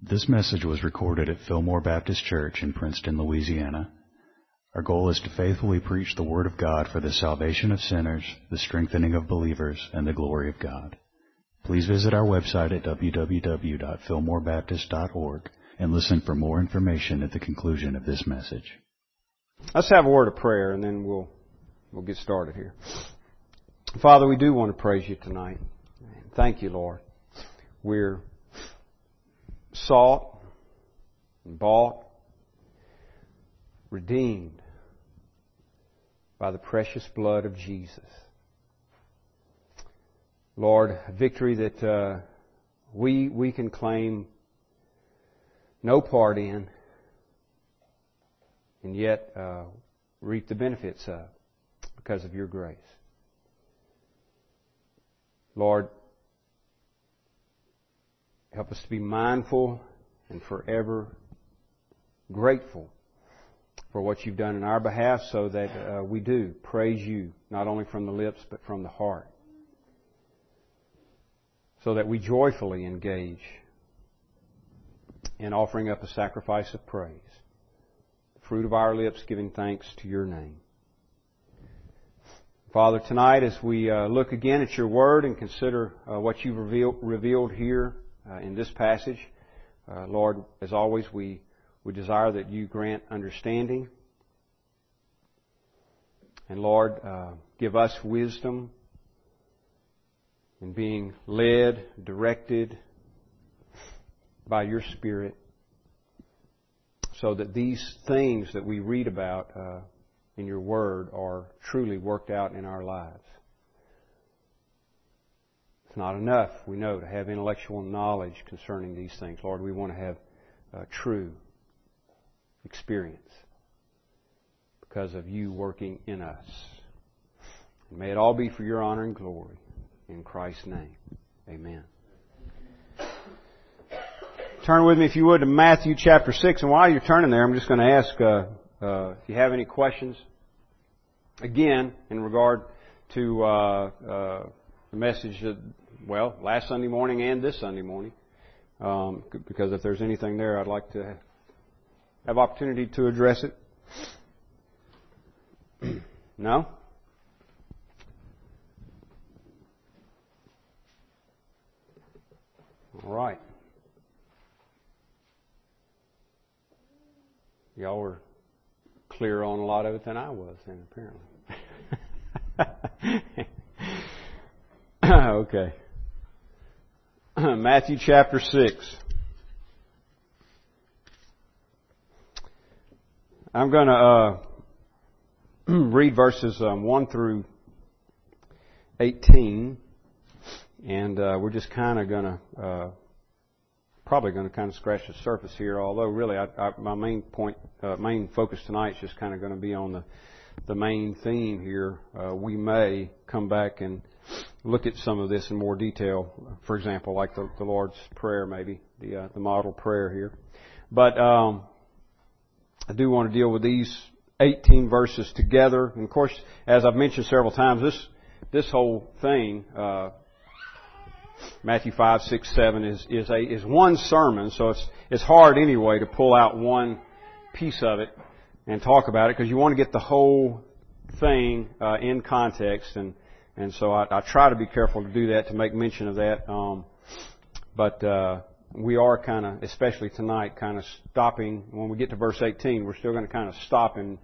This message was recorded at Fillmore Baptist Church in Princeton, Louisiana. Our goal is to faithfully preach the Word of God for the salvation of sinners, the strengthening of believers, and the glory of God. Please visit our website at www.fillmorebaptist.org and listen for more information at the conclusion of this message. Let's have a word of prayer and then we'll we'll get started here. Father, we do want to praise you tonight. Thank you, Lord. We're sought and bought, redeemed by the precious blood of Jesus. Lord, victory that uh, we we can claim no part in, and yet uh, reap the benefits of because of your grace. Lord, help us to be mindful and forever grateful for what you've done in our behalf so that uh, we do praise you, not only from the lips, but from the heart. So that we joyfully engage in offering up a sacrifice of praise. The fruit of our lips giving thanks to your name. Father, tonight as we uh, look again at your word and consider uh, what you've revealed, revealed here uh, in this passage, uh, Lord, as always, we, we desire that you grant understanding. And Lord, uh, give us wisdom in being led, directed by your Spirit so that these things that we read about uh, in your Word are truly worked out in our lives. Not enough, we know, to have intellectual knowledge concerning these things. Lord, we want to have uh, true experience because of you working in us. May it all be for your honor and glory. In Christ's name. Amen. Turn with me, if you would, to Matthew chapter 6. And while you're turning there, I'm just going to ask uh, uh, if you have any questions. Again, in regard to uh, uh the message, that, well, last Sunday morning and this Sunday morning. Um, because if there's anything there, I'd like to have opportunity to address it. no? All right. Y'all were clearer on a lot of it than I was then, apparently. okay. Matthew chapter 6. I'm going to uh, read verses um, 1 through 18 and uh, we're just kind of going to uh, probably going to kind of scratch the surface here. Although really, I, I, my main point, uh, main focus tonight is just kind of going to be on the the main theme here. Uh, we may come back and look at some of this in more detail. For example, like the, the Lord's Prayer, maybe the uh, the model prayer here. But um, I do want to deal with these 18 verses together. And of course, as I've mentioned several times, this this whole thing uh, Matthew 5, 6, 7 is, is, a, is one sermon, so it's, it's hard anyway to pull out one piece of it and talk about it because you want to get the whole thing uh, in context, and and so I, I try to be careful to do that to make mention of that. Um, but uh, we are kind of, especially tonight, kind of stopping when we get to verse 18. We're still going to kind of stop in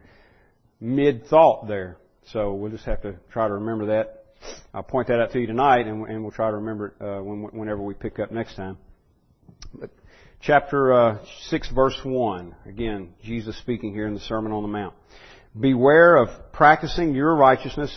mid thought there, so we'll just have to try to remember that I'll point that out to you tonight, and, and we'll try to remember it uh, when, whenever we pick up next time. But chapter uh, 6, verse 1. Again, Jesus speaking here in the Sermon on the Mount. Beware of practicing your righteousness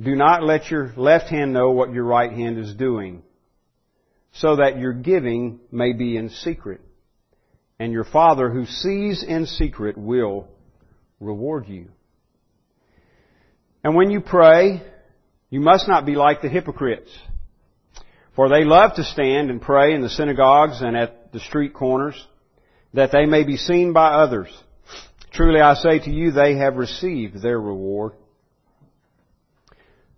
do not let your left hand know what your right hand is doing, so that your giving may be in secret. and your Father who sees in secret will reward you. And when you pray, you must not be like the hypocrites. For they love to stand and pray in the synagogues and at the street corners, that they may be seen by others. Truly I say to you, they have received their reward.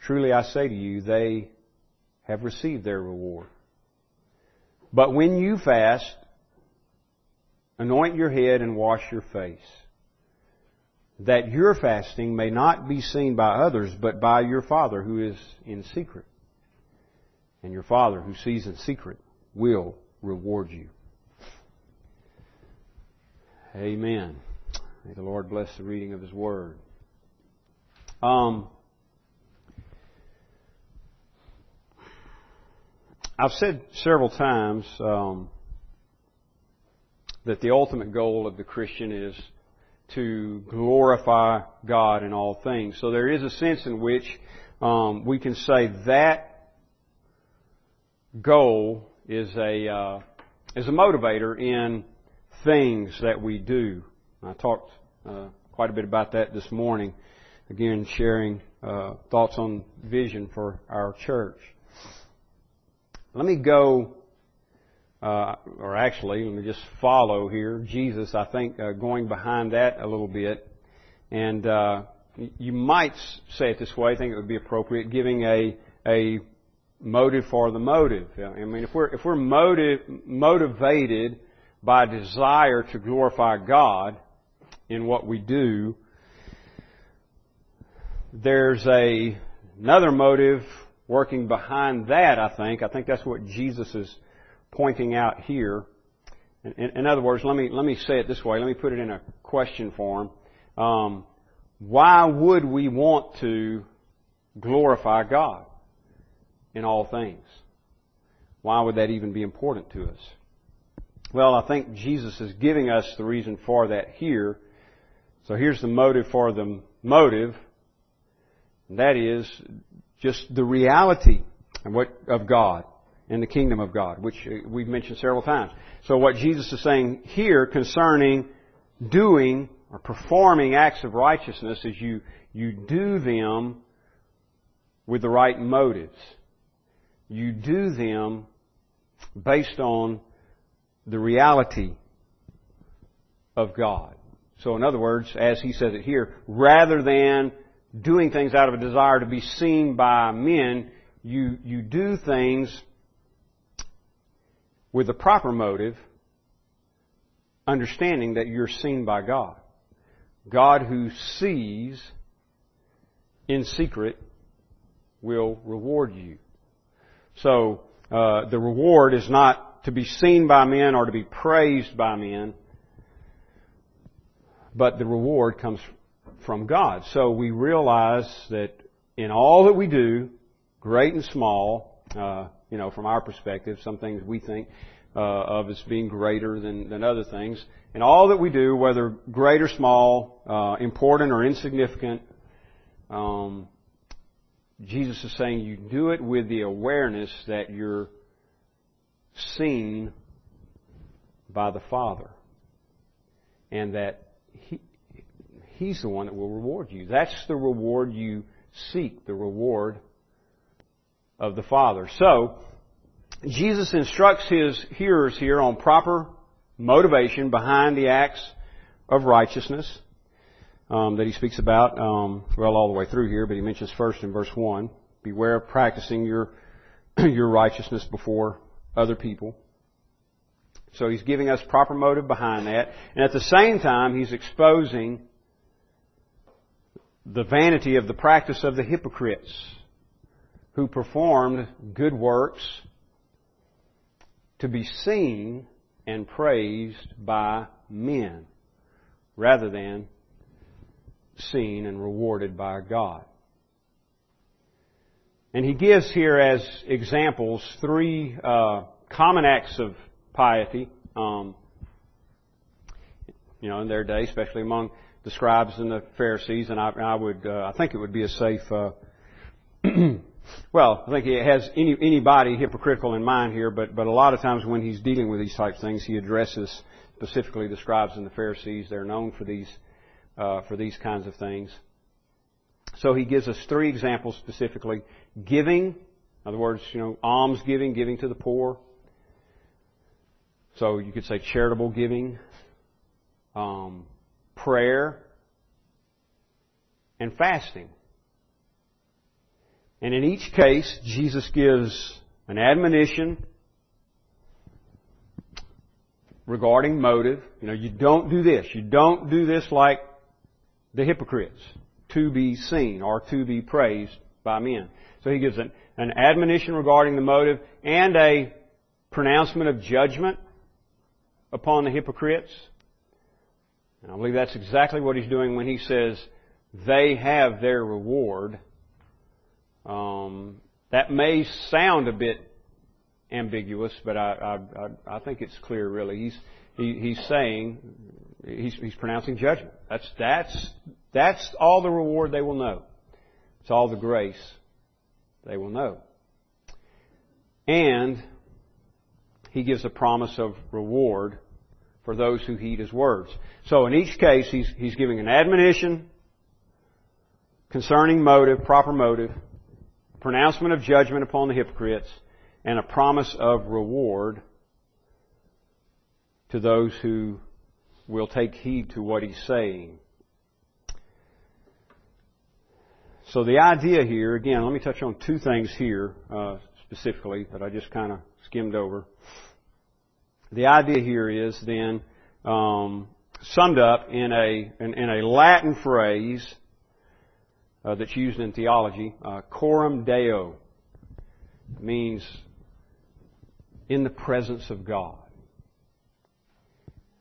Truly I say to you, they have received their reward. But when you fast, anoint your head and wash your face, that your fasting may not be seen by others, but by your Father who is in secret. And your Father who sees in secret will reward you. Amen. May the Lord bless the reading of His Word. Um, I've said several times um, that the ultimate goal of the Christian is to glorify God in all things. So there is a sense in which um, we can say that goal is a uh, is a motivator in things that we do. I talked uh, quite a bit about that this morning. Again, sharing uh, thoughts on vision for our church. Let me go, uh, or actually, let me just follow here. Jesus, I think, uh, going behind that a little bit. And uh, you might say it this way, I think it would be appropriate, giving a, a motive for the motive. I mean, if we're, if we're motive, motivated by desire to glorify God in what we do, there's a, another motive working behind that, I think. I think that's what Jesus is pointing out here. In, in other words, let me, let me say it this way. Let me put it in a question form. Um, why would we want to glorify God in all things? Why would that even be important to us? Well, I think Jesus is giving us the reason for that here. So here's the motive for the motive. And that is just the reality of God and the kingdom of God, which uh, we've mentioned several times. So what Jesus is saying here concerning doing or performing acts of righteousness is you, you do them with the right motives. You do them based on the reality of God. So in other words, as he says it here, rather than doing things out of a desire to be seen by men, you, you do things with the proper motive, understanding that you're seen by God. God who sees in secret will reward you. So, uh, the reward is not to be seen by men or to be praised by men, but the reward comes from God. So we realize that in all that we do, great and small, uh, you know, from our perspective, some things we think uh, of as being greater than, than other things. And all that we do, whether great or small, uh, important or insignificant, um, Jesus is saying you do it with the awareness that you're seen by the Father. And that he, He's the one that will reward you. That's the reward you seek, the reward of the Father. So, Jesus instructs His hearers here on proper motivation behind the acts of righteousness um, that He speaks about, um, well, all the way through here, but He mentions first in verse 1, beware of practicing your, your righteousness before other people. So he's giving us proper motive behind that. And at the same time, he's exposing the vanity of the practice of the hypocrites who performed good works to be seen and praised by men rather than seen and rewarded by God. And he gives here as examples three uh, common acts of piety, um, you know, in their day, especially among the scribes and the Pharisees. And I, I would, uh, I think it would be a safe. Uh, well, I think it has any anybody hypocritical in mind here, but but a lot of times when he's dealing with these type of things, he addresses specifically the scribes and the Pharisees. They're known for these uh, for these kinds of things. So he gives us three examples specifically: giving, in other words, you know, alms giving, giving to the poor. So you could say charitable giving, um, prayer, and fasting. And in each case, Jesus gives an admonition regarding motive. You know, you don't do this. You don't do this like the hypocrites to be seen or to be praised by men. So he gives an, an admonition regarding the motive and a pronouncement of judgment upon the hypocrites. And I believe that's exactly what he's doing when he says they have their reward. Um, that may sound a bit ambiguous, but I, I, I think it's clear. Really, he's he, he's saying he's, he's pronouncing judgment. That's that's that's all the reward they will know. It's all the grace they will know. And he gives a promise of reward for those who heed his words. So in each case, he's, he's giving an admonition concerning motive, proper motive, pronouncement of judgment upon the hypocrites, and a promise of reward to those who will take heed to what he's saying. So the idea here, again, let me touch on two things here uh, specifically that I just kind of skimmed over. The idea here is then um, summed up in a in, in a Latin phrase uh, that's used in theology, uh, coram deo means in the presence of God.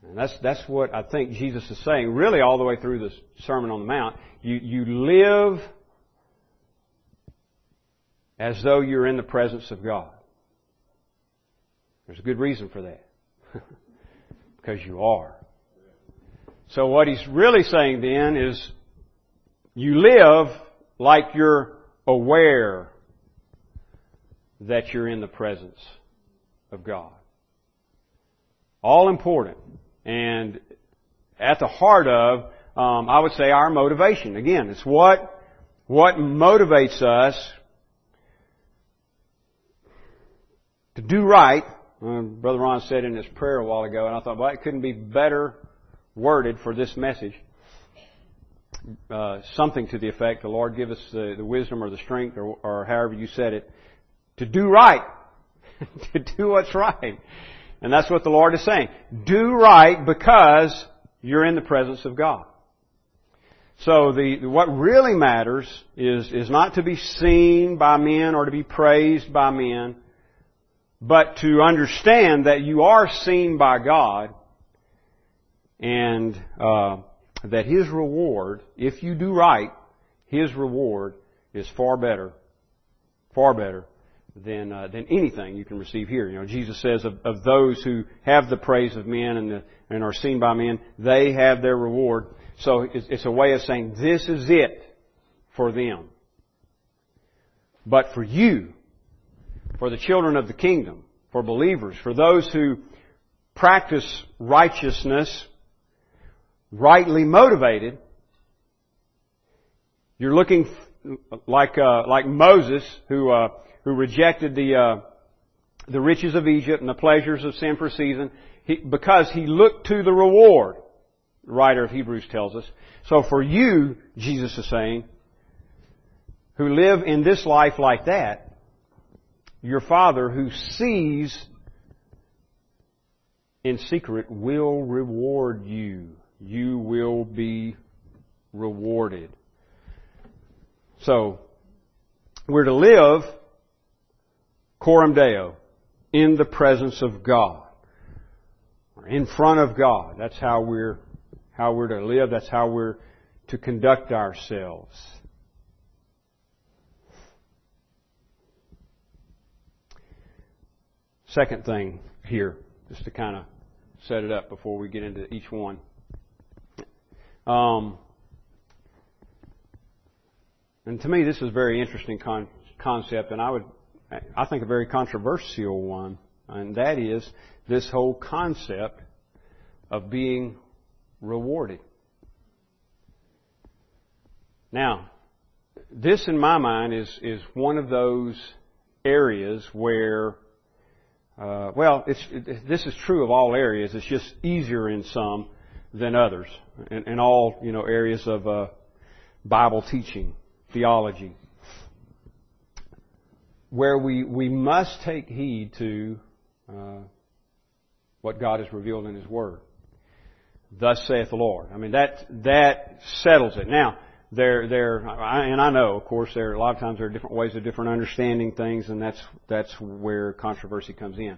And that's, that's what I think Jesus is saying, really all the way through this Sermon on the Mount. You, you live as though you're in the presence of God. There's a good reason for that. because you are. So what he's really saying then is you live like you're aware that you're in the presence of God. All important. And at the heart of, um, I would say, our motivation. Again, it's what, what motivates us to do right Brother Ron said in his prayer a while ago, and I thought, well, it couldn't be better worded for this message. Uh, something to the effect, the Lord give us the, the wisdom or the strength, or, or however you said it, to do right, to do what's right. And that's what the Lord is saying. Do right because you're in the presence of God. So the, what really matters is, is not to be seen by men or to be praised by men, but to understand that you are seen by God and uh, that His reward, if you do right, His reward is far better, far better than uh, than anything you can receive here. You know, Jesus says of, of those who have the praise of men and the, and are seen by men, they have their reward. So it's, it's a way of saying this is it for them. But for you, for the children of the kingdom, for believers, for those who practice righteousness, rightly motivated, you're looking like uh, like Moses, who uh, who rejected the uh, the riches of Egypt and the pleasures of sin for season, he, because he looked to the reward. The writer of Hebrews tells us. So for you, Jesus is saying, who live in this life like that, your Father who sees in secret will reward you. You will be rewarded. So, we're to live coram deo, in the presence of God. In front of God. That's how we're, how we're to live. That's how we're to conduct ourselves. Second thing here, just to kind of set it up before we get into each one. Um, and to me, this is a very interesting con- concept, and I would, I think, a very controversial one, and that is this whole concept of being rewarded. Now, this in my mind is, is one of those areas where, uh, well, it, this is true of all areas. It's just easier in some than others, in, in all you know areas of uh, Bible teaching theology, where we, we must take heed to uh, what God has revealed in His Word. Thus saith the Lord. I mean, that, that settles it. Now, there, there, and I know, of course, there, a lot of times there are different ways of different understanding things, and that's, that's where controversy comes in.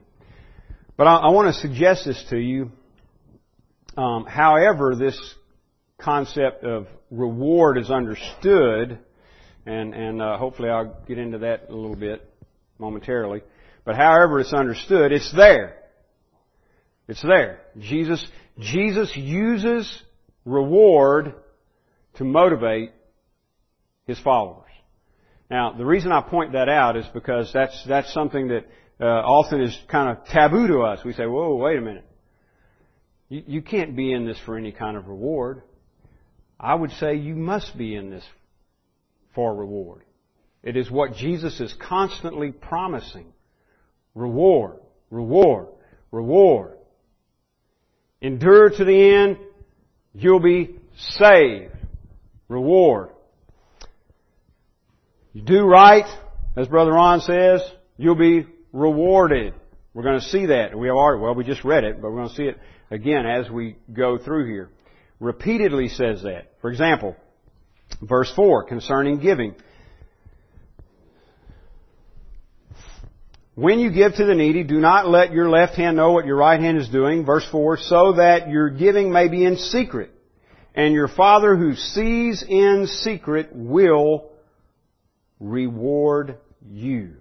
But I, I want to suggest this to you. Um, however, this concept of reward is understood, and and uh, hopefully I'll get into that a little bit momentarily. But however it's understood, it's there. It's there. Jesus Jesus uses reward to motivate his followers. Now, the reason I point that out is because that's that's something that uh, often is kind of taboo to us. We say, "Whoa, wait a minute. You, you can't be in this for any kind of reward." I would say you must be in this for reward. It is what Jesus is constantly promising. Reward, reward, reward. Endure to the end, you'll be saved. Reward. You do right, as Brother Ron says, you'll be rewarded. We're going to see that. We have already, well, we just read it, but we're going to see it again as we go through here. Repeatedly says that. For example, Verse 4, concerning giving. When you give to the needy, do not let your left hand know what your right hand is doing. Verse 4, so that your giving may be in secret. And your Father who sees in secret will reward you.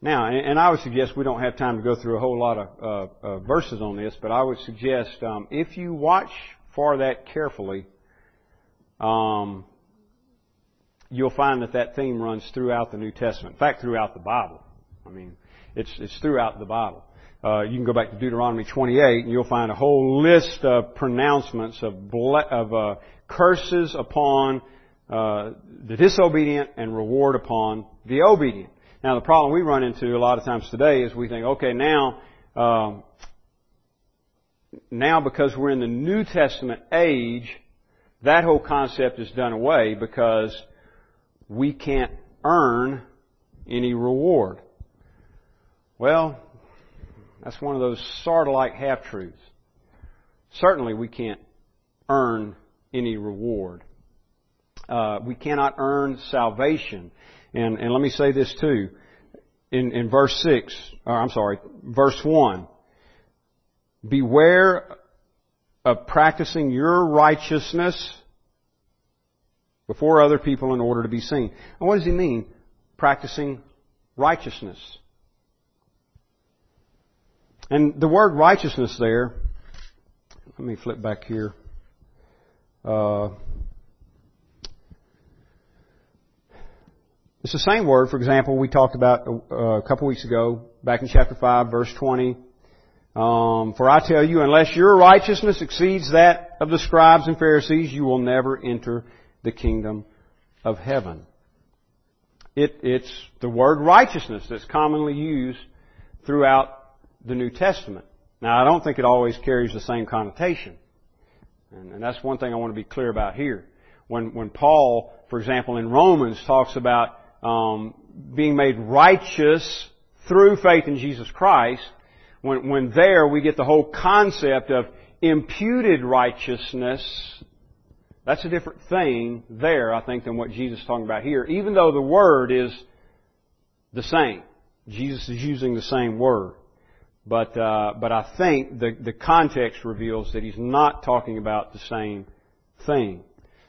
Now, and I would suggest we don't have time to go through a whole lot of uh, uh, verses on this, but I would suggest um, if you watch for that carefully, um, you'll find that that theme runs throughout the New Testament. In fact, throughout the Bible. I mean, it's it's throughout the Bible. Uh, you can go back to Deuteronomy 28, and you'll find a whole list of pronouncements of ble- of uh, curses upon uh, the disobedient and reward upon the obedient. Now, the problem we run into a lot of times today is we think, okay, now um, now because we're in the New Testament age, that whole concept is done away because we can't earn any reward. Well, that's one of those sort of like half truths. Certainly, we can't earn any reward. Uh, we cannot earn salvation. And, and let me say this too. In, in verse 6, or I'm sorry, verse 1, Beware of practicing your righteousness before other people in order to be seen. And what does he mean practicing righteousness. And the word righteousness there, let me flip back here. Uh, it's the same word, for example, we talked about a, a couple weeks ago, back in chapter 5, verse 20. Um, For I tell you, unless your righteousness exceeds that of the scribes and Pharisees, you will never enter the kingdom of heaven. It, it's the word righteousness that's commonly used throughout the New Testament. Now, I don't think it always carries the same connotation. And, and that's one thing I want to be clear about here. When, when Paul, for example, in Romans talks about um, being made righteous through faith in Jesus Christ, when, when there we get the whole concept of imputed righteousness, that's a different thing there, I think, than what Jesus is talking about here, even though the word is the same. Jesus is using the same word. But, uh, but I think the, the context reveals that he's not talking about the same thing.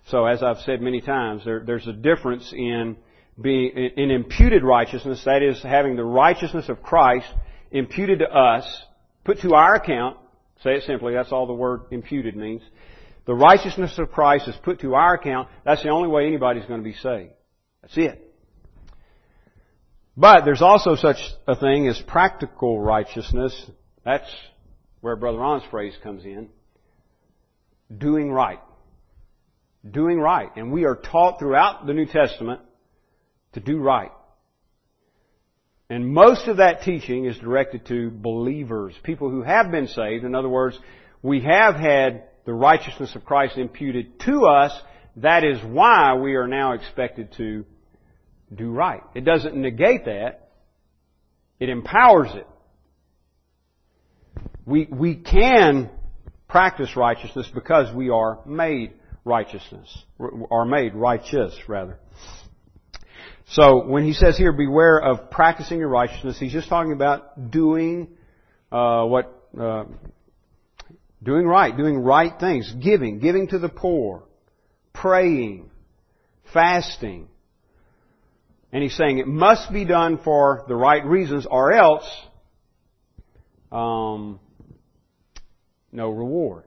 So as I've said many times, there, there's a difference in being, in imputed righteousness, that is having the righteousness of Christ imputed to us, put to our account, say it simply, that's all the word imputed means. The righteousness of Christ is put to our account, that's the only way anybody's going to be saved. That's it. But there's also such a thing as practical righteousness. That's where Brother Ron's phrase comes in. Doing right. Doing right. And we are taught throughout the New Testament to do right. And most of that teaching is directed to believers, people who have been saved. In other words, we have had the righteousness of Christ imputed to us. That is why we are now expected to do right. It doesn't negate that. It empowers it. We, we can practice righteousness because we are made righteousness, are made righteous rather. So when he says here, beware of practicing your righteousness, he's just talking about doing uh, what uh, doing right, doing right things, giving, giving to the poor, praying, fasting, and he's saying it must be done for the right reasons or else um, no reward.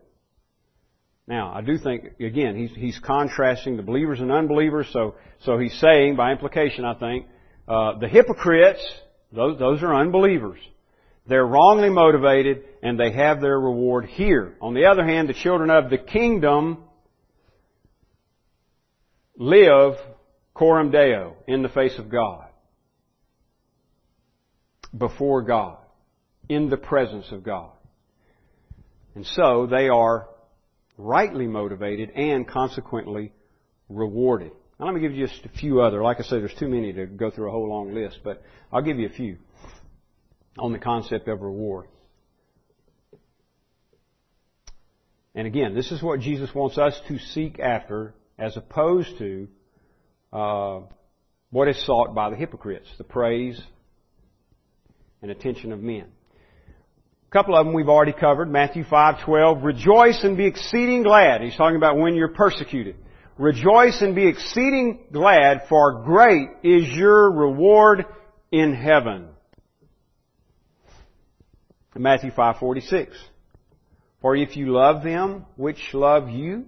Now, I do think, again, he's, he's contrasting the believers and unbelievers, so, so he's saying, by implication, I think, uh, the hypocrites, those, those are unbelievers. They're wrongly motivated, and they have their reward here. On the other hand, the children of the kingdom live coram deo, in the face of God. Before God. In the presence of God. And so they are rightly motivated and consequently rewarded. Now let me give you just a few other. Like I said, there's too many to go through a whole long list, but I'll give you a few on the concept of reward. And again, this is what Jesus wants us to seek after as opposed to uh, what is sought by the hypocrites, the praise and attention of men. A couple of them we've already covered. Matthew 5:12, "Rejoice and be exceeding glad." He's talking about when you're persecuted. "Rejoice and be exceeding glad, for great is your reward in heaven." Matthew 5:46, "For if you love them which love you,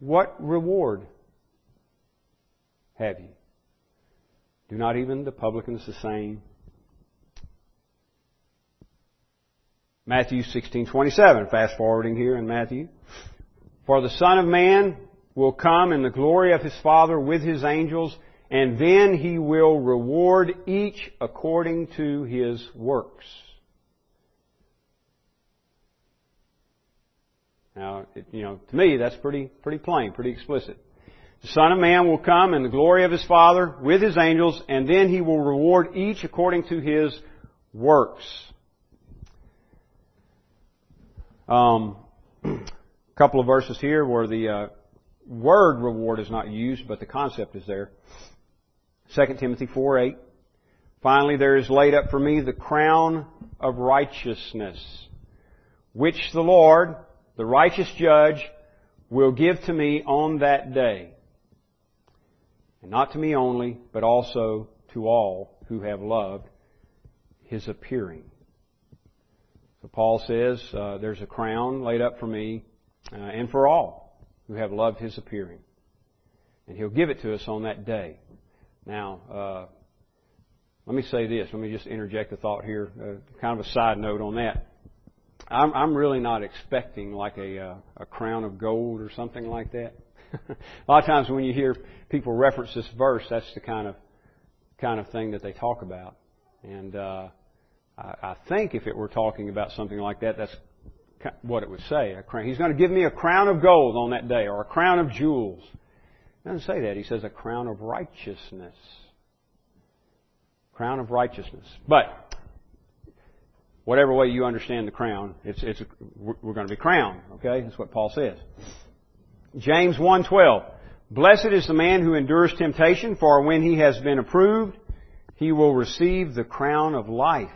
what reward have you? Do not even the publicans the same? Matthew 16:27, fast forwarding here in Matthew. For the Son of Man will come in the glory of his Father with his angels, and then he will reward each according to his works. Now, you know, to me, that's pretty, pretty plain, pretty explicit. The Son of Man will come in the glory of His Father with His angels, and then He will reward each according to His works. Um, a couple of verses here where the uh, word reward is not used, but the concept is there. 2 Timothy 4 8. Finally, there is laid up for me the crown of righteousness, which the Lord, the righteous judge, will give to me on that day and not to me only, but also to all who have loved his appearing. So Paul says, uh, there's a crown laid up for me uh, and for all who have loved his appearing. And he'll give it to us on that day. Now, uh, let me say this. Let me just interject a thought here, uh, kind of a side note on that. I'm, I'm really not expecting like a, uh, a crown of gold or something like that. a lot of times when you hear people reference this verse, that's the kind of kind of thing that they talk about. And uh, I, I think if it were talking about something like that, that's what it would say. A crown. He's going to give me a crown of gold on that day, or a crown of jewels. He doesn't say that. He says a crown of righteousness. Crown of righteousness. But whatever way you understand the crown, it's, it's, we're going to be crowned. Okay, that's what Paul says. James 1:12. Blessed is the man who endures temptation, for when he has been approved, he will receive the crown of life,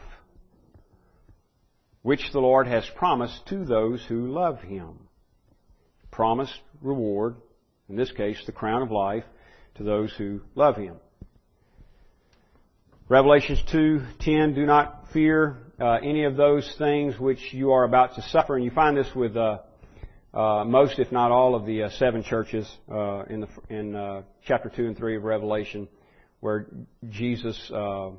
which the Lord has promised to those who love him. Promised reward, in this case, the crown of life to those who love him. Revelations 2:10 do not fear uh, any of those things which you are about to suffer and you find this with uh, uh, most, if not all, of the uh, seven churches uh, in, the, in uh, chapter two and three of Revelation, where Jesus uh,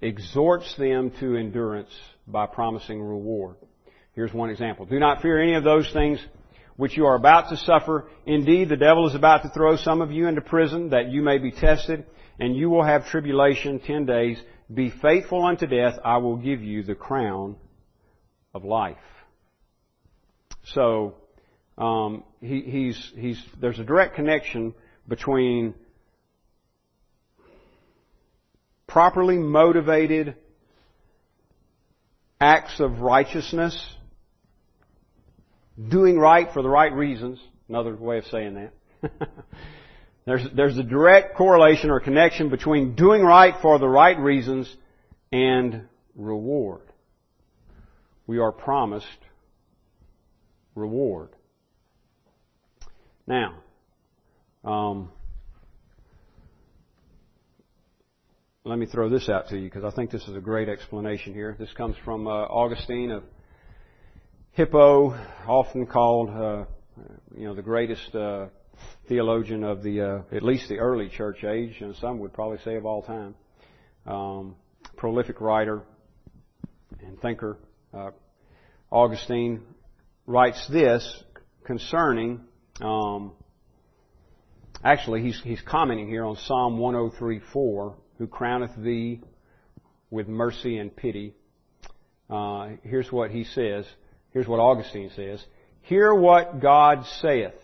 exhorts them to endurance by promising reward. Here's one example: Do not fear any of those things which you are about to suffer. Indeed, the devil is about to throw some of you into prison that you may be tested, and you will have tribulation ten days. Be faithful unto death. I will give you the crown of life. So um, he, he's, he's, there's a direct connection between properly motivated acts of righteousness, doing right for the right reasons, another way of saying that. there's, there's a direct correlation or connection between doing right for the right reasons and reward. We are promised reward. Now, um, let me throw this out to you because I think this is a great explanation here. This comes from uh, Augustine of Hippo, often called, uh, you know, the greatest uh, theologian of the, uh, at least the early church age, and some would probably say of all time. Um, prolific writer and thinker. Uh, Augustine writes this concerning, um, actually, he's, he's commenting here on Psalm 103.4, who crowneth thee with mercy and pity. Uh, here's what he says. Here's what Augustine says. Hear what God saith.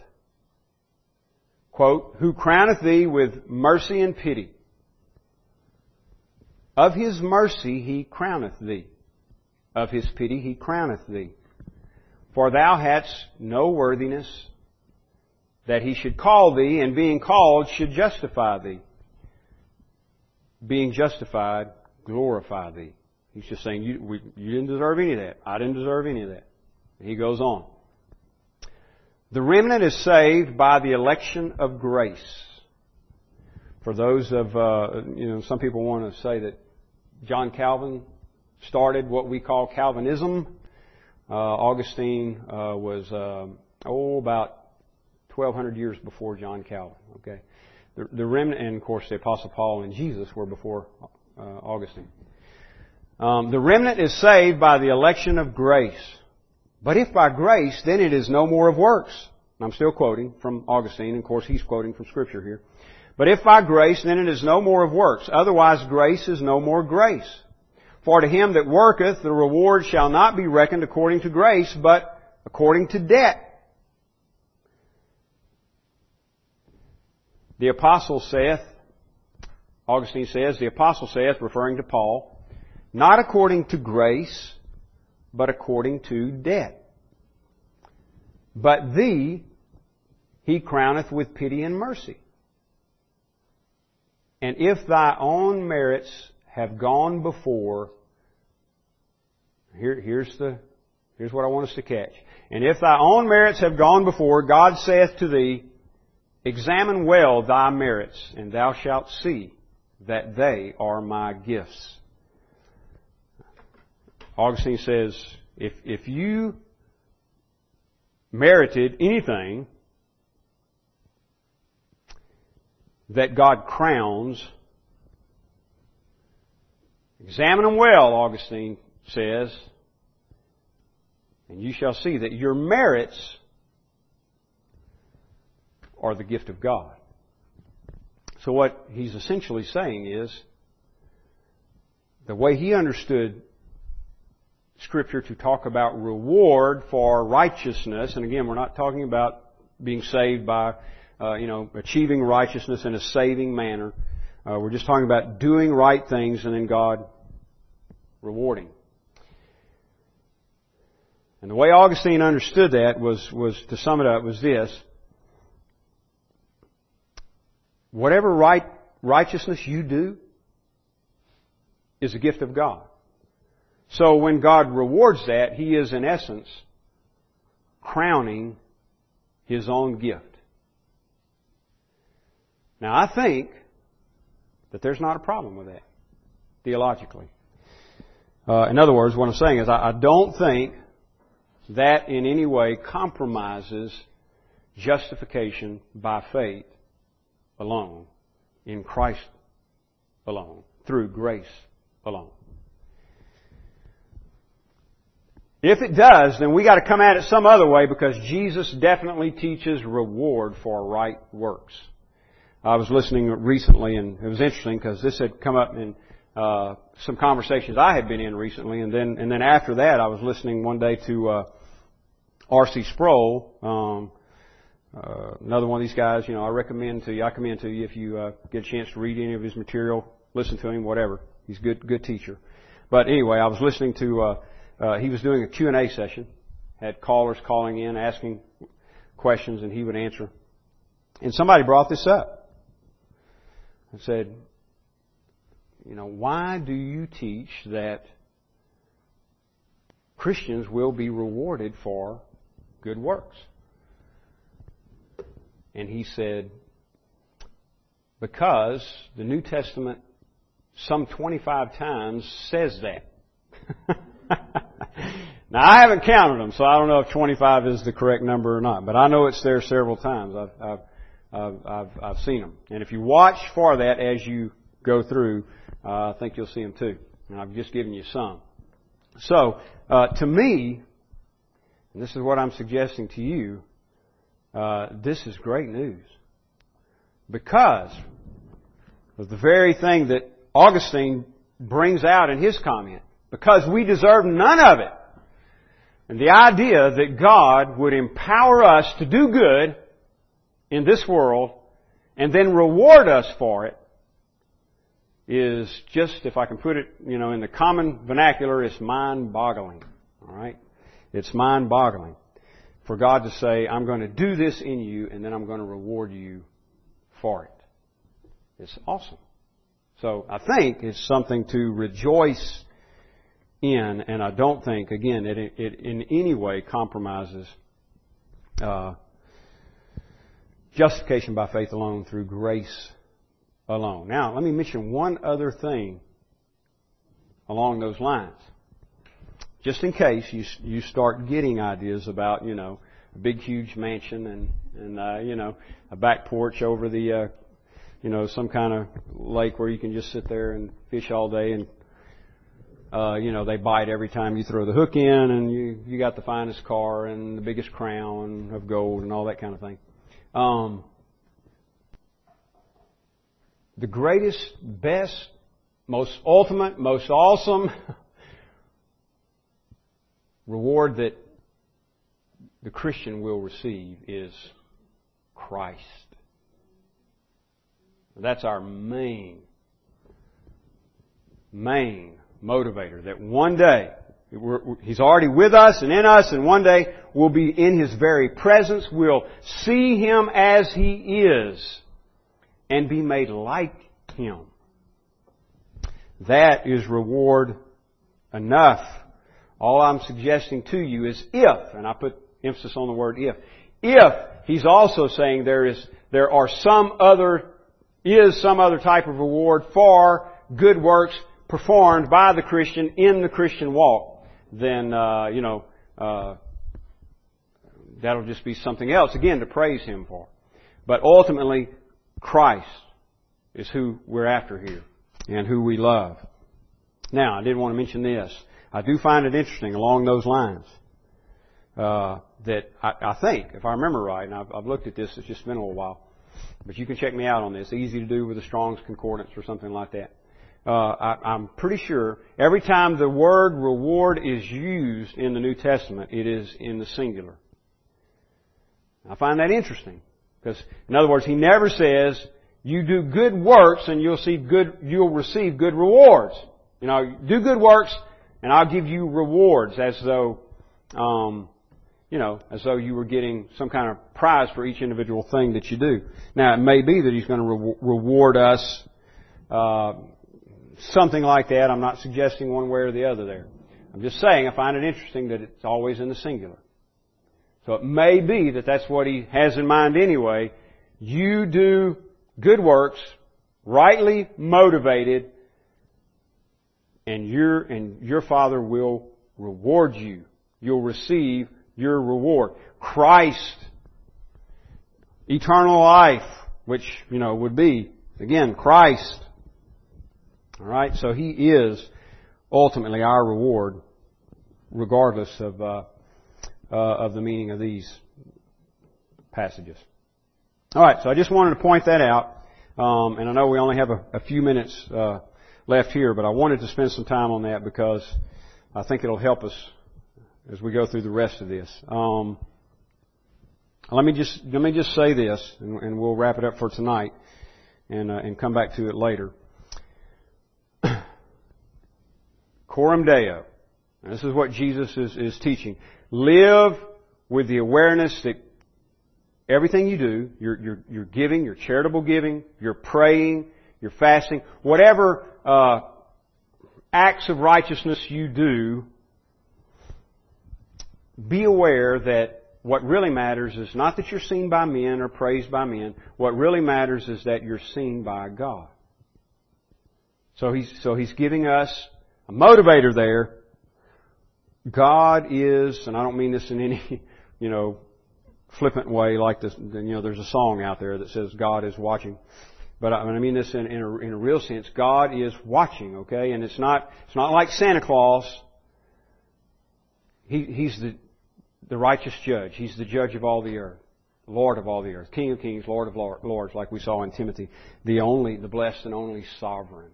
Quote, who crowneth thee with mercy and pity. Of his mercy he crowneth thee. Of his pity he crowneth thee. For thou hadst no worthiness that he should call thee, and being called should justify thee. Being justified, glorify thee. He's just saying, you, we, you didn't deserve any of that. I didn't deserve any of that. And he goes on. The remnant is saved by the election of grace. For those of, uh, you know, some people want to say that John Calvin started what we call Calvinism. Uh, Augustine uh, was uh, oh about 1200 years before John Calvin. Okay, the, the remnant, and of course the Apostle Paul and Jesus were before Augustine. Um, the remnant is saved by the election of grace. But if by grace, then it is no more of works. I'm still quoting from Augustine, and of course he's quoting from Scripture here. But if by grace, then it is no more of works. Otherwise, grace is no more grace. For to him that worketh, the reward shall not be reckoned according to grace, but according to debt. The apostle saith, Augustine says, the apostle saith, referring to Paul, not according to grace, but according to debt. But thee he crowneth with pity and mercy. And if thy own merits have gone before, here, here's the, here's what I want us to catch. And if thy own merits have gone before, God saith to thee, Examine well thy merits, and thou shalt see that they are my gifts. Augustine says, if, if you merited anything that God crowns, examine them well, Augustine says, and you shall see that your merits are the gift of God. So what he's essentially saying is, the way he understood Scripture to talk about reward for righteousness, and again, we're not talking about being saved by, uh, you know, achieving righteousness in a saving manner. Uh, we're just talking about doing right things and then God rewarding. And the way Augustine understood that was, was to sum it up, was this. Whatever right, righteousness you do is a gift of God. So when God rewards that, He is in essence crowning His own gift. Now I think that there's not a problem with that, theologically. Uh, in other words, what I'm saying is I, I don't think that in any way compromises justification by faith alone, in Christ alone, through grace alone. If it does, then we gotta come at it some other way because Jesus definitely teaches reward for right works. I was listening recently and it was interesting because this had come up in uh, some conversations I had been in recently, and then and then after that, I was listening one day to uh, R.C. Sproul, um, uh, another one of these guys. You know, I recommend to you. I commend to you if you uh, get a chance to read any of his material, listen to him, whatever. He's a good good teacher. But anyway, I was listening to. Uh, uh, he was doing a Q and A session, had callers calling in asking questions, and he would answer. And somebody brought this up and said, you know, why do you teach that Christians will be rewarded for good works? And he said, because the New Testament some 25 times says that. now I haven't counted them, so I don't know if 25 is the correct number or not, but I know it's there several times. I've, I've, I've, I've, I've seen them. And if you watch for that as you go through, uh, I think you'll see them too. And I've just given you some. So, uh, to me, and this is what I'm suggesting to you, uh, this is great news. Because of the very thing that Augustine brings out in his comment. Because we deserve none of it. And the idea that God would empower us to do good in this world and then reward us for it is just, if I can put it, you know, in the common vernacular, it's mind-boggling. Alright? It's mind-boggling. For God to say, I'm going to do this in you and then I'm going to reward you for it. It's awesome. So I think it's something to rejoice in, and I don't think, again, it, it in any way compromises uh, justification by faith alone through grace alone. Now, let me mention one other thing along those lines. Just in case you you start getting ideas about, you know, a big huge mansion and and uh, you know, a back porch over the uh, you know, some kind of lake where you can just sit there and fish all day and uh, you know, they bite every time you throw the hook in and you you got the finest car and the biggest crown of gold and all that kind of thing. Um, the greatest, best, most ultimate, most awesome reward that the Christian will receive is Christ. That's our main, main motivator. That one day, He's already with us and in us, and one day we'll be in His very presence. We'll see Him as He is and be made like Him. That is reward enough. All I'm suggesting to you is if, and I put emphasis on the word if, if He's also saying there is there are some other, is some other type of reward for good works performed by the Christian in the Christian walk, then, uh, you know, uh, that'll just be something else, again, to praise Him for. But ultimately, Christ is who we're after here and who we love. Now, I did want to mention this. I do find it interesting along those lines uh, that I, I, think, if I remember right, and I've, I've, looked at this, it's just been a little while, but you can check me out on this. Easy to do with the Strong's Concordance or something like that. Uh, I, I'm pretty sure every time the word reward is used in the New Testament, it is in the singular. I find that interesting because, in other words, he never says you do good works and you'll see good, you'll receive good rewards. You know, do good works and I'll give you rewards as though, um, you know, as though you were getting some kind of prize for each individual thing that you do. Now, it may be that he's going to re- reward us, uh, something like that. I'm not suggesting one way or the other there. I'm just saying I find it interesting that it's always in the singular. So it may be that that's what he has in mind anyway. You do good works, rightly motivated, and your, and your Father will reward you. You'll receive your reward. Christ, eternal life, which, you know, would be, again, Christ. Alright, so He is ultimately our reward, regardless of, uh, uh, of the meaning of these passages. Alright, so I just wanted to point that out. Um, and I know we only have a, a few minutes uh, left here, but I wanted to spend some time on that because I think it'll help us as we go through the rest of this. Um, let me just let me just say this, and, and we'll wrap it up for tonight, and uh, and come back to it later. Coram Deo. This is what Jesus is, is teaching. Live with the awareness that everything you do, you're, you're, you're giving, you're charitable giving, you're praying, you're fasting, whatever uh, acts of righteousness you do, be aware that what really matters is not that you're seen by men or praised by men. What really matters is that you're seen by God. So he's, so he's giving us a motivator there. God is, and I don't mean this in any, you know, flippant way like this, you know, there's a song out there that says God is watching. But I mean this in, in, a, in a real sense. God is watching, okay? And it's not, it's not like Santa Claus. He, he's the, the righteous judge. He's the judge of all the earth. Lord of all the earth. King of kings, Lord of lords, like we saw in Timothy. The only, the blessed and only sovereign.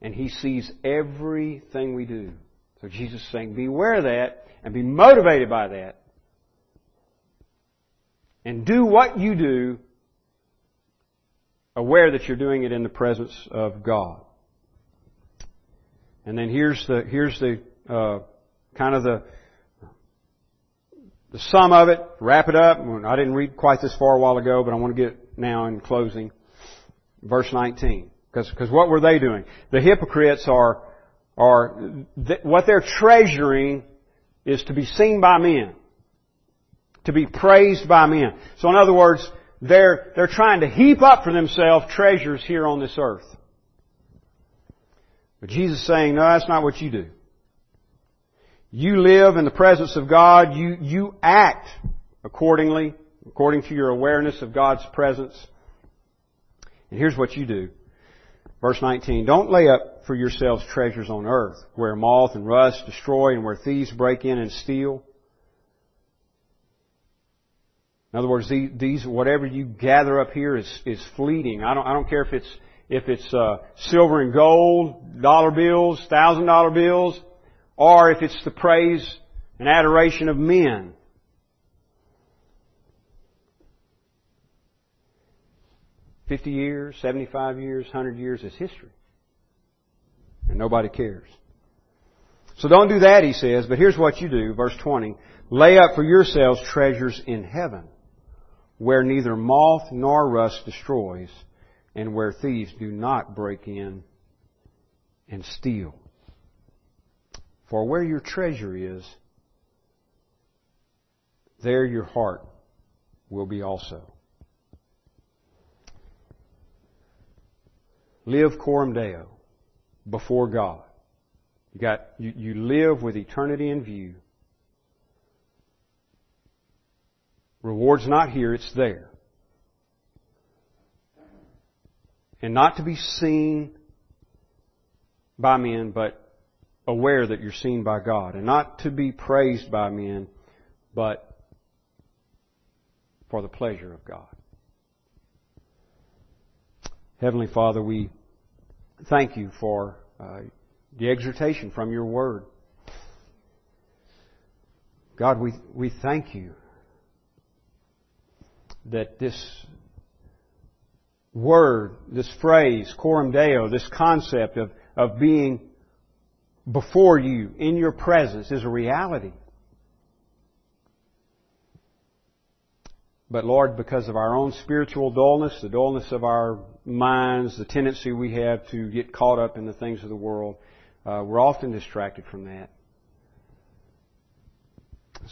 And He sees everything we do. So Jesus is saying, beware of that and be motivated by that. And do what you do aware that you're doing it in the presence of God. And then here's the here's the uh, kind of the the sum of it. Wrap it up. I didn't read quite this far a while ago, but I want to get now in closing. Verse 19, because what were they doing? The hypocrites are are th- what they're treasuring is to be seen by men, to be praised by men. So in other words, they're, they're trying to heap up for themselves treasures here on this earth. But Jesus is saying, no, that's not what you do. You live in the presence of God. You, you act accordingly, according to your awareness of God's presence. And here's what you do. Verse 19, don't lay up for yourselves treasures on earth, where moth and rust destroy and where thieves break in and steal. In other words, these whatever you gather up here is is fleeting. I don't I don't care if it's if it's uh, silver and gold, dollar bills, thousand dollar bills, or if it's the praise and adoration of men. Fifty years, seventy-five years, hundred years is history, and nobody cares. So don't do that, he says. But here's what you do, verse twenty: lay up for yourselves treasures in heaven where neither moth nor rust destroys, and where thieves do not break in and steal. For where your treasure is, there your heart will be also. Live coram deo before God. You got you, you live with eternity in view. Reward's not here, it's there. And not to be seen by men, but aware that you're seen by God. And not to be praised by men, but for the pleasure of God. Heavenly Father, we thank you for uh, the exhortation from your word. God, we, we thank you that this word, this phrase, coram deo, this concept of, of being before you, in your presence, is a reality. But Lord, because of our own spiritual dullness, the dullness of our minds, the tendency we have to get caught up in the things of the world, uh, we're often distracted from that.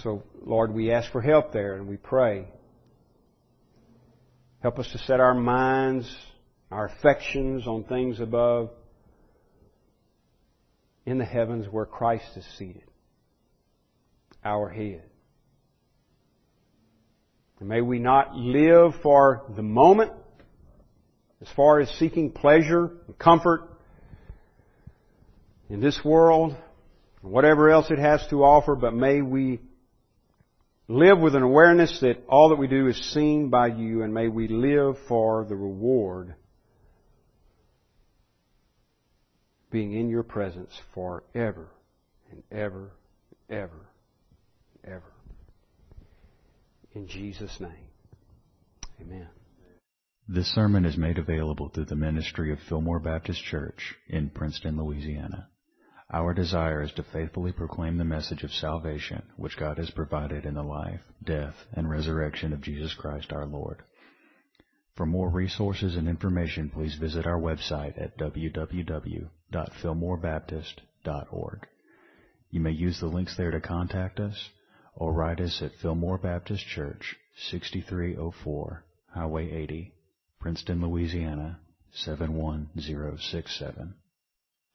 So, Lord, we ask for help there and we pray. Help us to set our minds, our affections on things above in the heavens where Christ is seated, our head. And may we not live for the moment as far as seeking pleasure and comfort in this world, whatever else it has to offer, but may we live with an awareness that all that we do is seen by you, and may we live for the reward being in your presence forever and ever and ever and ever. In Jesus' name. Amen. This sermon is made available through the ministry of Fillmore Baptist Church in Princeton, Louisiana. Our desire is to faithfully proclaim the message of salvation which God has provided in the life, death, and resurrection of Jesus Christ our Lord. For more resources and information, please visit our website at www.fillmorebaptist.org. You may use the links there to contact us or write us at Fillmore Baptist Church, 6304 Highway 80, Princeton, Louisiana, 71067.